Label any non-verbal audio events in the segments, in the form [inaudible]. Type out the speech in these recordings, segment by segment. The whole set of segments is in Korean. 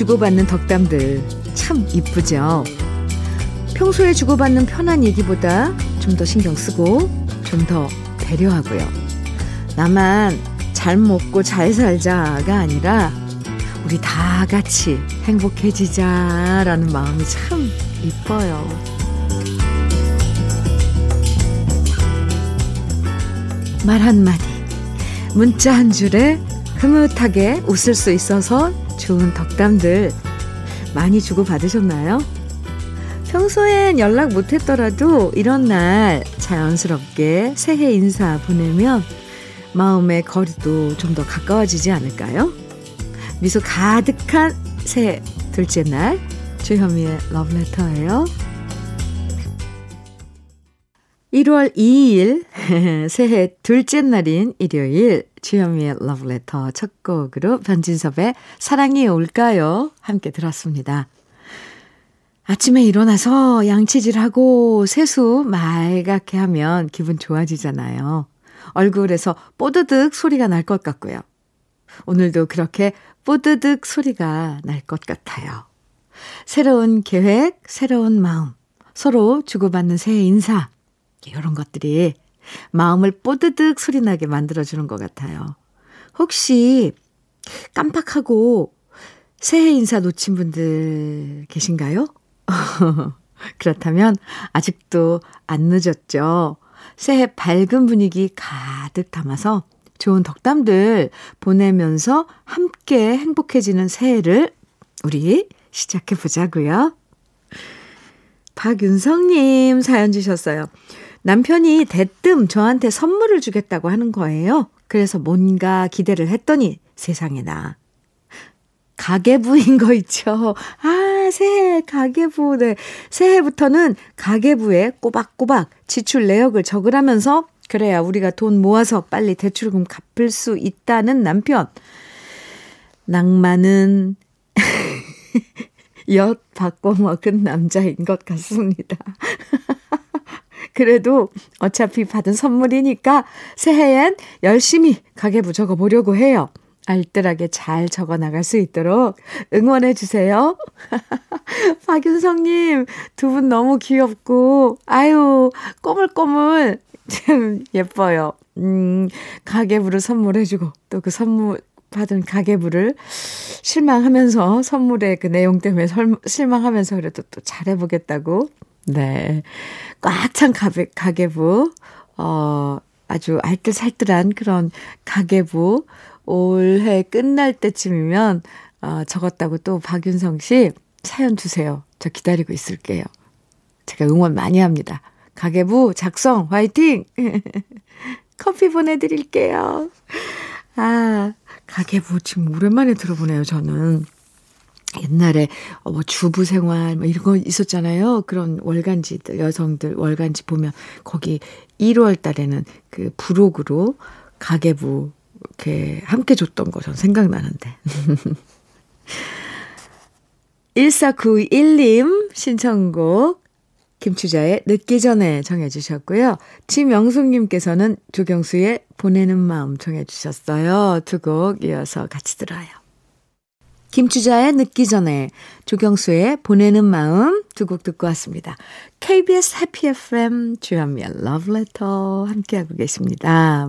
주고받는 덕담들 참 이쁘죠? 평소에 주고받는 편한 얘기보다 좀 더 신경 쓰고 좀 더 배려하고요. 나만 잘 먹고 잘 살자가 아니라 우리 다 같이 행복해지자라는 마음이 참 이뻐요. 말 한마디, 문자 한 줄에 흐뭇하게 웃을 수 있어서 좋은 덕담들 많이 주고받으셨나요? 평소엔 연락 못했더라도 이런 날 자연스럽게 새해 인사 보내면 마음의 거리도 좀 더 가까워지지 않을까요? 미소 가득한 새해 둘째 날 주현미의 러브레터예요. 1월 2일 [laughs] 새해 둘째 날인 일요일 주현미의 러브레터 첫 곡으로 변진섭의 사랑이 올까요? 함께 들었습니다. 아침에 일어나서 양치질하고 세수 맑게 하면 기분 좋아지잖아요. 얼굴에서 뽀드득 소리가 날 것 같고요. 오늘도 그렇게 뽀드득 소리가 날 것 같아요. 새로운 계획, 새로운 마음, 서로 주고받는 새해 인사, 이런 것들이 마음을 뽀드득 소리나게 만들어주는 것 같아요. 혹시 깜빡하고 새해 인사 놓친 분들 계신가요? [laughs] 그렇다면 아직도 안 늦었죠. 새해 밝은 분위기 가득 담아서 좋은 덕담들 보내면서 함께 행복해지는 새해를 우리 시작해 보자고요. 박윤성님 사연 주셨어요. 남편이 대뜸 저한테 선물을 주겠다고 하는 거예요. 그래서 뭔가 기대를 했더니 세상에나 가계부인 거 있죠. 아, 새해 가계부. 네. 새해부터는 가계부에 꼬박꼬박 지출 내역을 적으라면서 그래야 우리가 돈 모아서 빨리 대출금 갚을 수 있다는 남편. 낭만은 [laughs] 엿 바꿔 먹은 남자인 것 같습니다. [laughs] 그래도 어차피 받은 선물이니까 새해엔 열심히 가계부 적어보려고 해요. 알뜰하게 잘 적어 나갈 수 있도록 응원해 주세요. [laughs] 박윤성님, 두 분 너무 귀엽고, 아유, 꼬물꼬물, 참 예뻐요. 음, 가계부를 선물해주고, 또 그 선물, 받은 가계부를 실망하면서 선물의 그 내용 때문에 설, 실망하면서 그래도 또 잘해보겠다고. 네. 꽉찬 가계부, 어, 아주 알뜰살뜰한 그런 가계부, 올해 끝날 때쯤이면, 어, 적었다고 또 박윤성 씨 사연 주세요. 저 기다리고 있을게요. 제가 응원 많이 합니다. 가계부 작성 화이팅! [laughs] 커피 보내드릴게요. 아, 가계부 지금 오랜만에 들어보네요, 저는. 옛날에 뭐 주부 생활 뭐 이런 거 있었잖아요. 그런 월간지들 여성들 월간지 보면 거기 1월 달에는 그 부록으로 가계부 이렇게 함께 줬던 거 전 생각나는데. [laughs] 1491님 신청곡 김추자의 늦기 전에 정해 주셨고요. 지명숙 님께서는 조경수의 보내는 마음 정해 주셨어요. 두 곡 이어서 같이 들어요. 김추자의 늦기 전에 조경수의 보내는 마음 두 곡 듣고 왔습니다. KBS 해피 FM 주현미의 러브레터 함께하고 계십니다.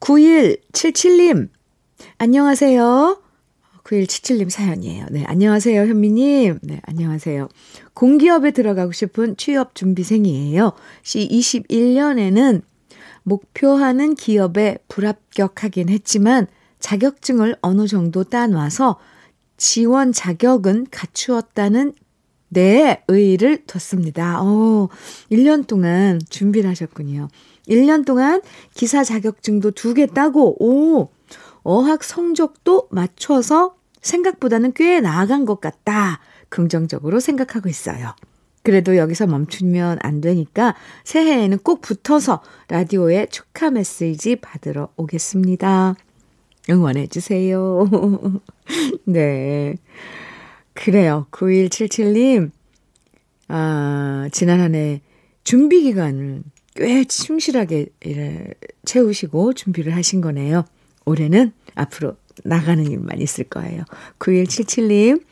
9177님 안녕하세요. 9177님 사연이에요. 네, 안녕하세요, 현미님. 네, 안녕하세요. 공기업에 들어가고 싶은 취업 준비생이에요. 21년에는 목표하는 기업에 불합격하긴 했지만 자격증을 어느 정도 따놔서 지원 자격은 갖추었다는 네, 의의를 뒀습니다. 오, 1년 동안 준비를 하셨군요. 1년 동안 기사 자격증도 두 개 따고, 오, 어학 성적도 맞춰서 생각보다는 꽤 나아간 것 같다. 긍정적으로 생각하고 있어요. 그래도 여기서 멈추면 안 되니까 새해에는 꼭 붙어서 라디오에 축하 메시지 받으러 오겠습니다. 응원해 주세요. [laughs] 네. 그래요. 9177님, 아, 지난 한 해 준비 기간을 꽤 충실하게 채우시고 준비를 하신 거네요. 올해는 앞으로 나가는 일만 있을 거예요. 9177님,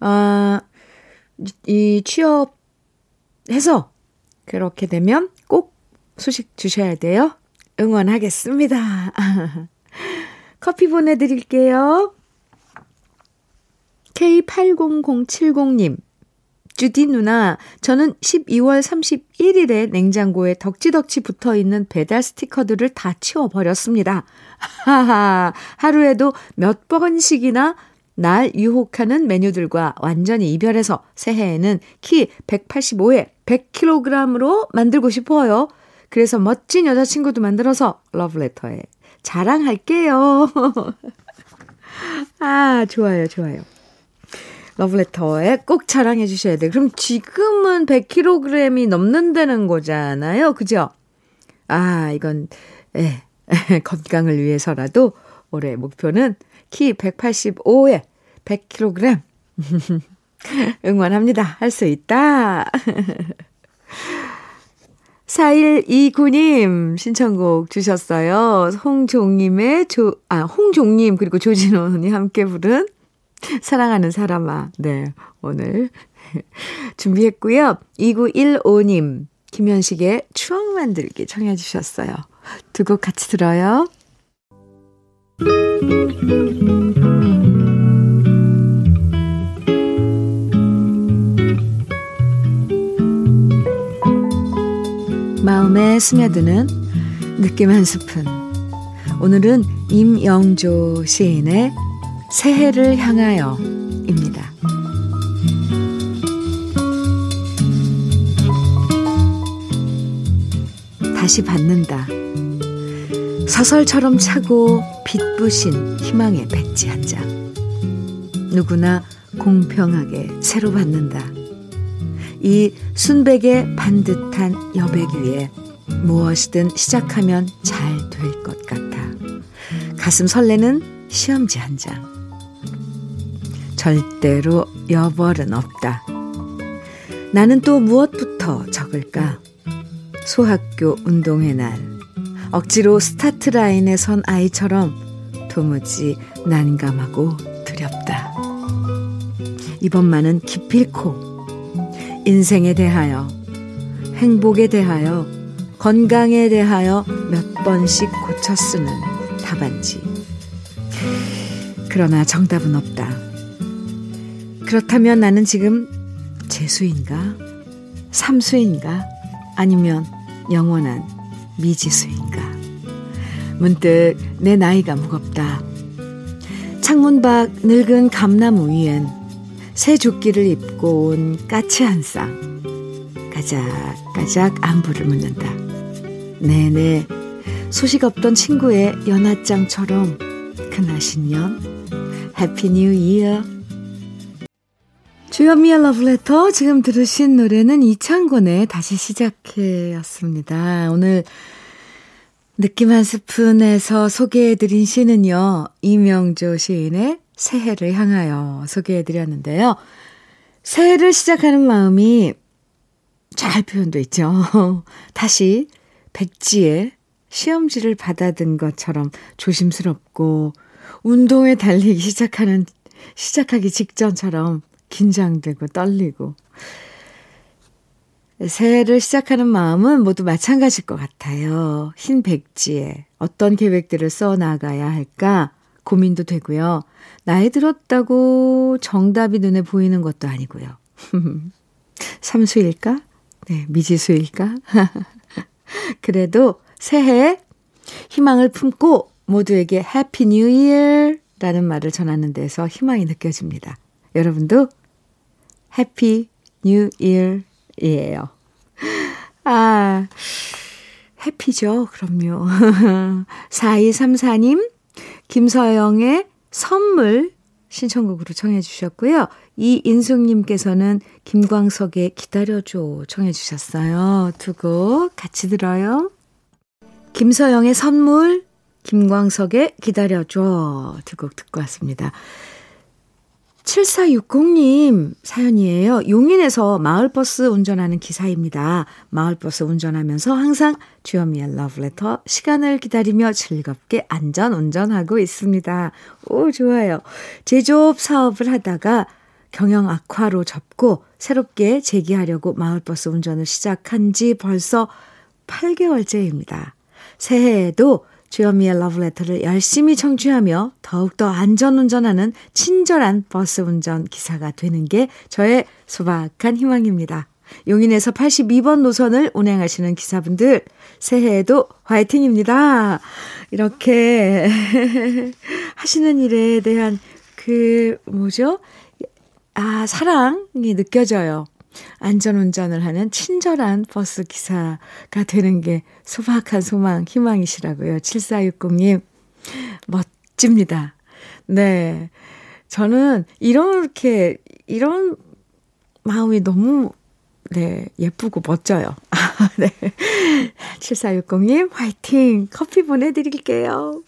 아, 이 취업해서 그렇게 되면 꼭 소식 주셔야 돼요. 응원하겠습니다. [laughs] 커피 보내드릴게요. K80070님, 주디 누나, 저는 12월 31일에 냉장고에 덕지덕지 붙어 있는 배달 스티커들을 다 치워버렸습니다. 하하, 하루에도 몇 번씩이나 날 유혹하는 메뉴들과 완전히 이별해서 새해에는 키 185에 100kg으로 만들고 싶어요. 그래서 멋진 여자친구도 만들어서 러브레터에 자랑할게요. [laughs] 아, 좋아요, 좋아요. 러브레터에 꼭 자랑해 주셔야 돼요. 그럼 지금은 100kg이 넘는다는 거잖아요. 그죠? 아, 이건, 예, [laughs] 건강을 위해서라도 올해 목표는 키 185에 100kg. [laughs] 응원합니다. 할 수 있다. 4129님 신청곡 주셨어요. 홍종님의 조, 아, 홍종님 그리고 조진호님 함께 부른 사랑하는 사람아. 네, 오늘 [laughs] 준비했고요. 2915님, 김현식의 추억 만들기 청해 주셨어요. 두 곡 같이 들어요. 마음에 스며드는 느낌 한 스푼. 오늘은 임영조 시인의 새해를 향하여입니다. 다시 받는다. 서설처럼 차고 빛부신 희망의 백지 한 장. 누구나 공평하게 새로 받는다. 이 순백의 반듯한 여백 위에 무엇이든 시작하면 잘 될 것 같아. 가슴 설레는 시험지 한 장. 절대로 여벌은 없다. 나는 또 무엇부터 적을까? 소학교 운동회 날, 억지로 스타트 라인에 선 아이처럼 도무지 난감하고 두렵다. 이번만은 기필코 인생에 대하여, 행복에 대하여, 건강에 대하여 몇 번씩 고쳐 쓰는 답안지. 그러나 정답은 없다. 그렇다면 나는 지금 재수인가? 삼수인가? 아니면 영원한 미지수인가? 문득 내 나이가 무겁다. 창문 밖 늙은 감나무 위엔 새 조끼를 입고 온 까치 한 쌍. 까작까작 안부를 묻는다. 네네. 소식 없던 친구의 연하장처럼 그날 신년 Happy New Year 주현미의 러브레터 지금 들으신 노래는 이창곤의 다시 시작해 였습니다. 오늘 느낌 한 스푼에서 소개해드린 시는요. 이명조 시인의 새해를 향하여 소개해드렸는데요. 새해를 시작하는 마음이 잘 표현돼 있죠. [laughs] 다시 백지에 시험지를 받아든 것처럼 조심스럽고 운동에 달리기 시작하는 시작하기 직전처럼 긴장되고 떨리고. 새해를 시작하는 마음은 모두 마찬가지일 것 같아요. 흰 백지에 어떤 계획들을 써 나가야 할까 고민도 되고요. 나이 들었다고 정답이 눈에 보이는 것도 아니고요. [laughs] 상수일까? 네, 미지수일까? [laughs] 그래도 새해 희망을 품고 모두에게 Happy New Year 라는 말을 전하는 데서 희망이 느껴집니다. 여러분도 Happy New Year이에요. 아, happy죠. 그럼요. [laughs] 4234님, 김서영의 선물 신청곡으로 청해 주셨고요. 이인숙님께서는 김광석의 기다려줘 청해 주셨어요. 두 곡 같이 들어요. 김서영의 선물, 김광석의 기다려줘 두 곡 듣고 왔습니다. 7460님 사연이에요. 용인에서 마을버스 운전하는 기사입니다. 마을버스 운전하면서 항상 주현미의 러브레터 시간을 기다리며 즐겁게 안전 운전하고 있습니다. 오, 좋아요. 제조업 사업을 하다가 경영 악화로 접고 새롭게 재기하려고 마을버스 운전을 시작한 지 벌써 8개월째입니다. 새해에도 주현미의 러브레터를 열심히 청취하며 더욱더 안전운전하는 친절한 버스 운전 기사가 되는 게 저의 소박한 희망입니다. 용인에서 82번 노선을 운행하시는 기사분들, 새해에도 화이팅입니다. 이렇게 [laughs] 하시는 일에 대한 그, 뭐죠? 아, 사랑이 느껴져요. 안전운전을 하는 친절한 버스 기사가 되는 게 소박한 소망, 희망이시라고요. 7460님, 멋집니다. 네. 저는 이렇게, 이런 마음이 너무, 네, 예쁘고 멋져요. [laughs] 네. 7460님, 화이팅! 커피 보내드릴게요.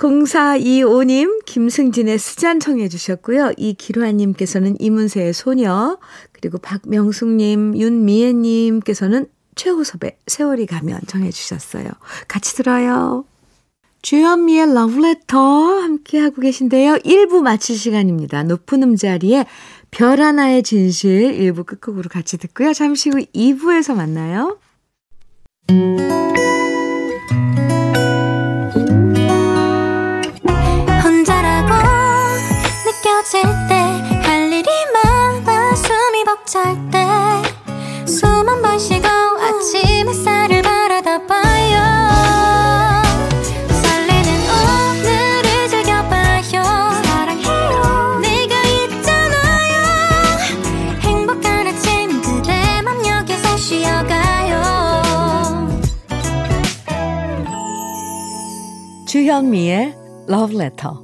0425님, 김승진의 수잔 청해 주셨고요. 이기화님께서는 이문세의 소녀, 그리고 박명숙님, 윤미애님께서는 최호섭의 세월이 가면 정해 주셨어요. 같이 들어요. 주현미의 러브레터 함께하고 계신데요. 1부 마칠 시간입니다. 높은 음자리에 별 하나의 진실 1부 끝곡으로 같이 듣고요. 잠시 후 2부에서 만나요. 주현미의 Love Letter.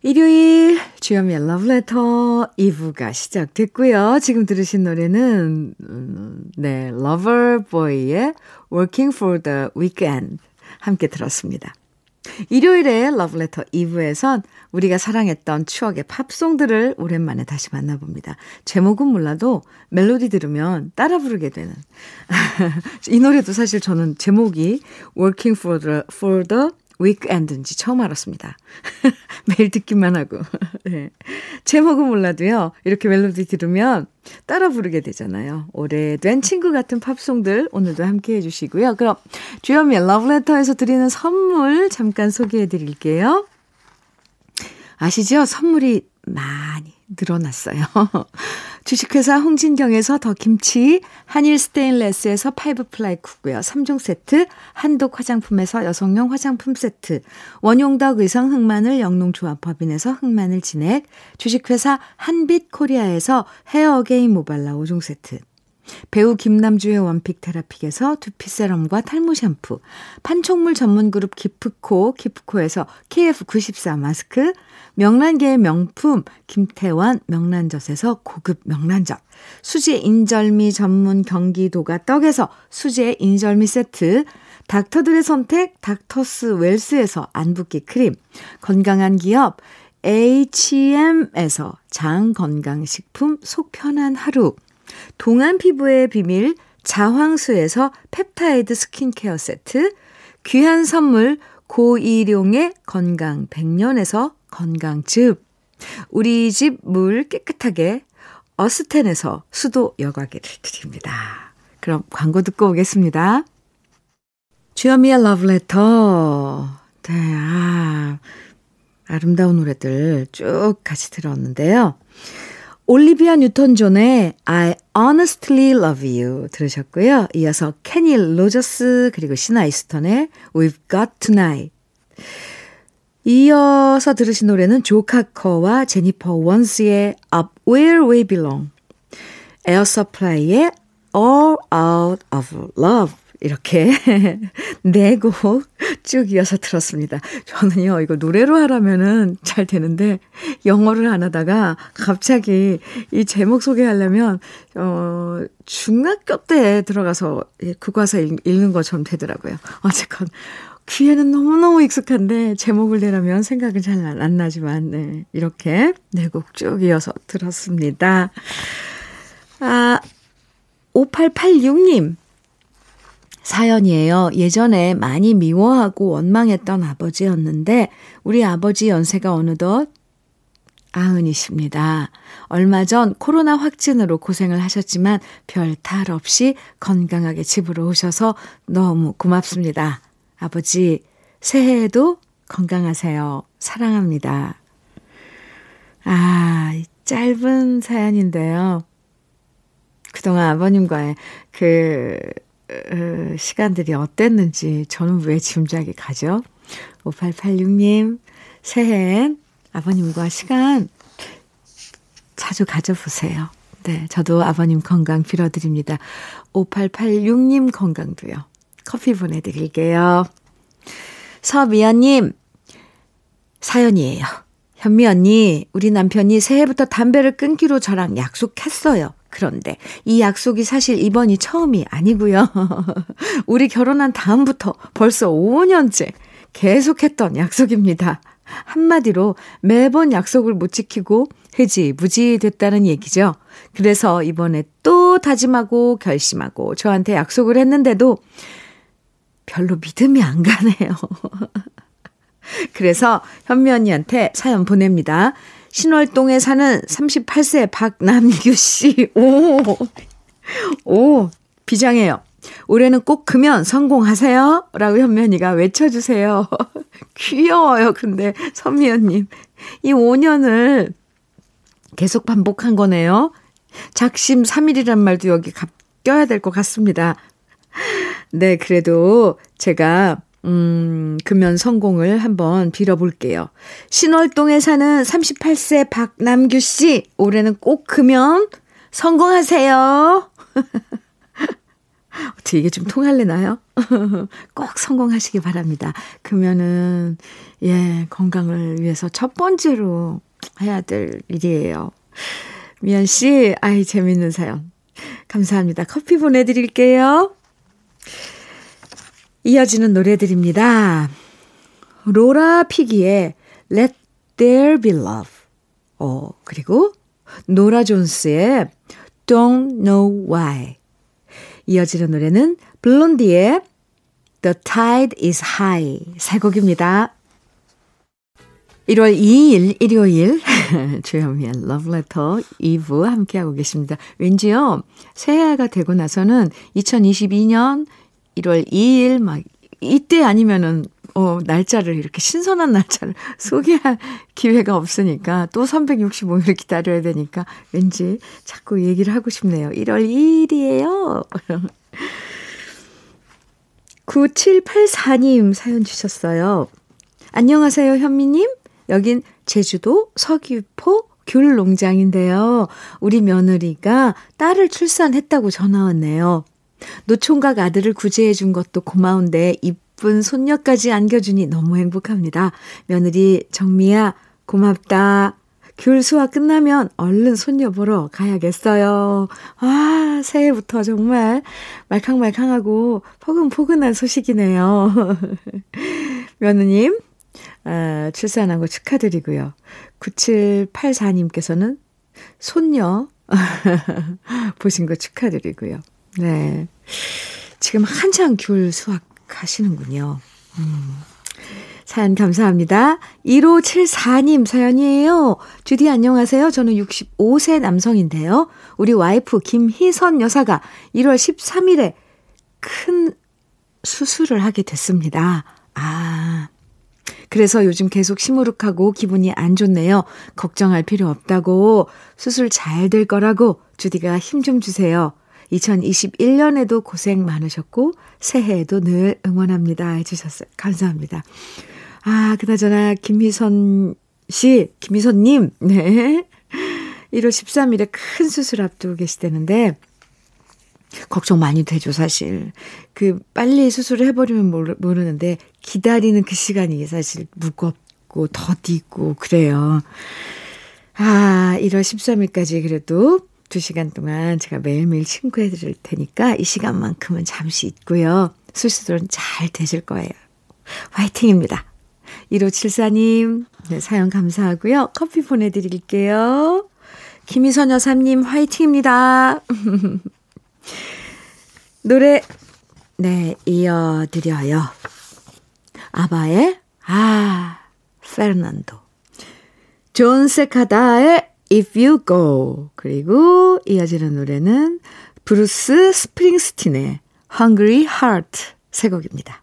일요일 주현미의 러브레터 2부가 시작됐고요. 지금 들으신 노래는 음, 네, 러버보이의 Working for the Weekend 함께 들었습니다. 일요일에 러브레터 2부에선 우리가 사랑했던 추억의 팝송들을 오랜만에 다시 만나봅니다. 제목은 몰라도 멜로디 들으면 따라 부르게 되는. [laughs] 이 노래도 사실 저는 제목이 Working for the, for the 위크엔드인지 처음 알았습니다. [laughs] 매일 듣기만 하고. [laughs] 네. 제목은 몰라도요, 이렇게 멜로디 들으면 따라 부르게 되잖아요. 오래된 친구 같은 팝송들 오늘도 함께 해주시고요. 그럼 주현미의 러브레터에서 드리는 선물 잠깐 소개해 드릴게요. 아시죠? 선물이 많이 늘어났어요. [laughs] 주식회사 홍진경에서 더 김치, 한일 스테인레스에서 five ply cookware 3종 세트, 한독 화장품에서 여성용 화장품 세트, 원용덕 의성 흑마늘 영농조합법인에서 흑마늘 진액, 주식회사 한빛 코리아에서 Hair Again 모발라 5종 세트, 배우 김남주의 one pick 테라픽에서 두피 세럼과 탈모 샴푸, 판촉물 전문 그룹 기프코, 기프코에서 KF94 마스크, 명란계의 명품 김태환 명란젓에서 고급 명란젓, 수제 인절미 전문 경기도가 떡에서 수제 인절미 세트, 닥터들의 선택 닥터스 웰스에서 안붓기 크림, 건강한 기업 H&M에서 장 건강식품 속 편한 하루, 동안 피부의 비밀 자황수에서 펩타이드 스킨케어 세트, 귀한 선물 고일용의 건강 100년에서 건강즙, 우리 집 물 깨끗하게 어스텐에서 수도 여과기를 드립니다. 그럼 광고 듣고 오겠습니다. 주현미의 러브레터. 네, 아, 아름다운 노래들 쭉 같이 들었는데요. 올리비아 뉴턴 존의 I Honestly Love You 들으셨고요. 이어서 케니 로저스 그리고 시나 이스턴의 We've Got Tonight 이어서 들으신 노래는 조 카커와 제니퍼 원스의 Up Where We Belong, 에어 서플라이의 All Out of Love 이렇게 [laughs] 네곡 쭉 이어서 들었습니다. 저는요, 이거 노래로 하라면은 잘 되는데, 영어를 안 하다가 갑자기 이 제목 소개하려면, 어, 중학교 때 들어가서 국가서 읽는 것처럼 되더라고요. 어쨌건, 귀에는 너무너무 익숙한데, 제목을 내라면 생각은 잘 안 나지만, 네, 이렇게 네곡 쭉 이어서 들었습니다. 아, 5886님. 사연이에요. 예전에 많이 미워하고 원망했던 아버지였는데 우리 아버지 연세가 어느덧 아흔이십니다. 얼마 전 코로나 확진으로 고생을 하셨지만 별 탈 없이 건강하게 집으로 오셔서 너무 고맙습니다. 아버지, 새해에도 건강하세요. 사랑합니다. 아, 짧은 사연인데요. 그동안 아버님과의 그 시간들이 어땠는지 저는 왜 짐작이 가죠? 5886님, 새해엔 아버님과 시간 자주 가져보세요. 네, 저도 아버님 건강 빌어드립니다. 5886님 건강도요. 커피 보내드릴게요. 서미연님, 사연이에요. 현미 언니, 우리 남편이 새해부터 담배를 끊기로 저랑 약속했어요. 그런데 이 약속이 사실 이번이 처음이 아니고요. [laughs] 우리 결혼한 다음부터 벌써 5년째 계속했던 약속입니다. 한마디로 매번 약속을 못 지키고 흐지부지 됐다는 얘기죠. 그래서 이번에 또 다짐하고 결심하고 저한테 약속을 했는데도 별로 믿음이 안 가네요. [laughs] 그래서 현미 언니한테 사연 보냅니다. 신월동에 사는 38세 박남규 씨. 오, 오, 비장해요. 올해는 꼭 크면 성공하세요. 라고 현면이가 외쳐주세요. [laughs] 귀여워요. 근데 선미연님. 이 5년을 계속 반복한 거네요. 작심 3일이란 말도 여기 껴야 될 것 같습니다. 네, 그래도 제가 음, 금연 성공을 한번 빌어볼게요. 신월동에 사는 38세 박남규 씨, 올해는 꼭 금연 성공하세요. [laughs] 어떻게 이게 좀 통할래나요? [laughs] 꼭 성공하시기 바랍니다. 금연은, 예, 건강을 위해서 첫 번째로 해야 될 일이에요. 미연 씨, 아이, 재밌는 사연. 감사합니다. 커피 보내드릴게요. 이어지는 노래들입니다. 로라 피기의 Let There Be Love. 어, 그리고 노라 존스의 Don't Know Why. 이어지는 노래는 블론디의 The Tide is High. 세 곡입니다. 1월 2일 일요일 [laughs] 주현미의 러브레터 2부 함께하고 계십니다. 왠지요 새해가 되고 나서는 2022년 1월 2일 막 이때 아니면은 어 날짜를 이렇게 신선한 날짜를 [laughs] 소개할 기회가 없으니까 또 365일 기다려야 되니까 왠지 자꾸 얘기를 하고 싶네요. 1월 2일이에요. 9784님 사연 주셨어요. 안녕하세요, 현미님. 여긴 제주도 서귀포 귤 농장인데요. 우리 며느리가 딸을 출산했다고 전화 왔네요. 노총각 아들을 구제해 준 것도 고마운데 이쁜 손녀까지 안겨주니 너무 행복합니다. 며느리 정미야 고맙다. 귤 수확 끝나면 얼른 손녀 보러 가야겠어요. 아, 새해부터 정말 말캉말캉하고 포근포근한 소식이네요. [laughs] 며느님, 아, 출산한 거 축하드리고요. 9784님께서는 손녀 [laughs] 보신 거 축하드리고요. 네. 지금 한창 귤 수확하시는군요. 음. 사연 감사합니다. 1574님 사연이에요. 주디 안녕하세요. 저는 65세 남성인데요. 우리 와이프 김희선 여사가 1월 13일에 큰 수술을 하게 됐습니다. 아. 그래서 요즘 계속 시무룩하고 기분이 안 좋네요. 걱정할 필요 없다고 수술 잘 될 거라고 주디가 힘 좀 주세요. 2021년에도 고생 많으셨고 새해에도 늘 응원합니다 해주셨어요. 감사합니다. 아, 그나저나 김희선 씨, 김희선님, 네. 1월 13일에 큰 수술 앞두고 계시다는데 걱정 많이 되죠, 사실. 그, 빨리 수술을 해버리면 모르, 모르는데, 기다리는 그 시간이 사실 무겁고, 더디고, 그래요. 아, 1월 13일까지 그래도 2시간 동안 제가 매일매일 친구해 드릴 테니까 이 시간만큼은 잠시 있고요. 수술은 잘 되실 거예요. 화이팅입니다. 1574님, 네, 사연 감사하고요. 커피 보내드릴게요. 김희선 여사님, 화이팅입니다. [laughs] 노래, 네, 이어드려요. 아바의, 아, Fernando. 존 세카다의 If You Go. 그리고 이어지는 노래는 브루스 스프링스틴의 Hungry Heart 세 곡입니다.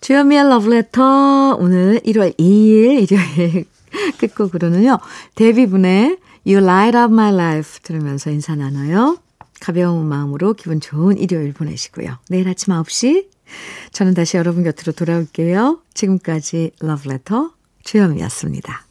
주현미의 러브레터 오늘 1월 2일 일요일 [laughs] 끝곡으로는요. 데뷔분의 You Light Up My Life 들으면서 인사 나눠요. 가벼운 마음으로 기분 좋은 일요일 보내시고요. 내일 아침 9시 저는 다시 여러분 곁으로 돌아올게요. 지금까지 러브레터 주현미였습니다.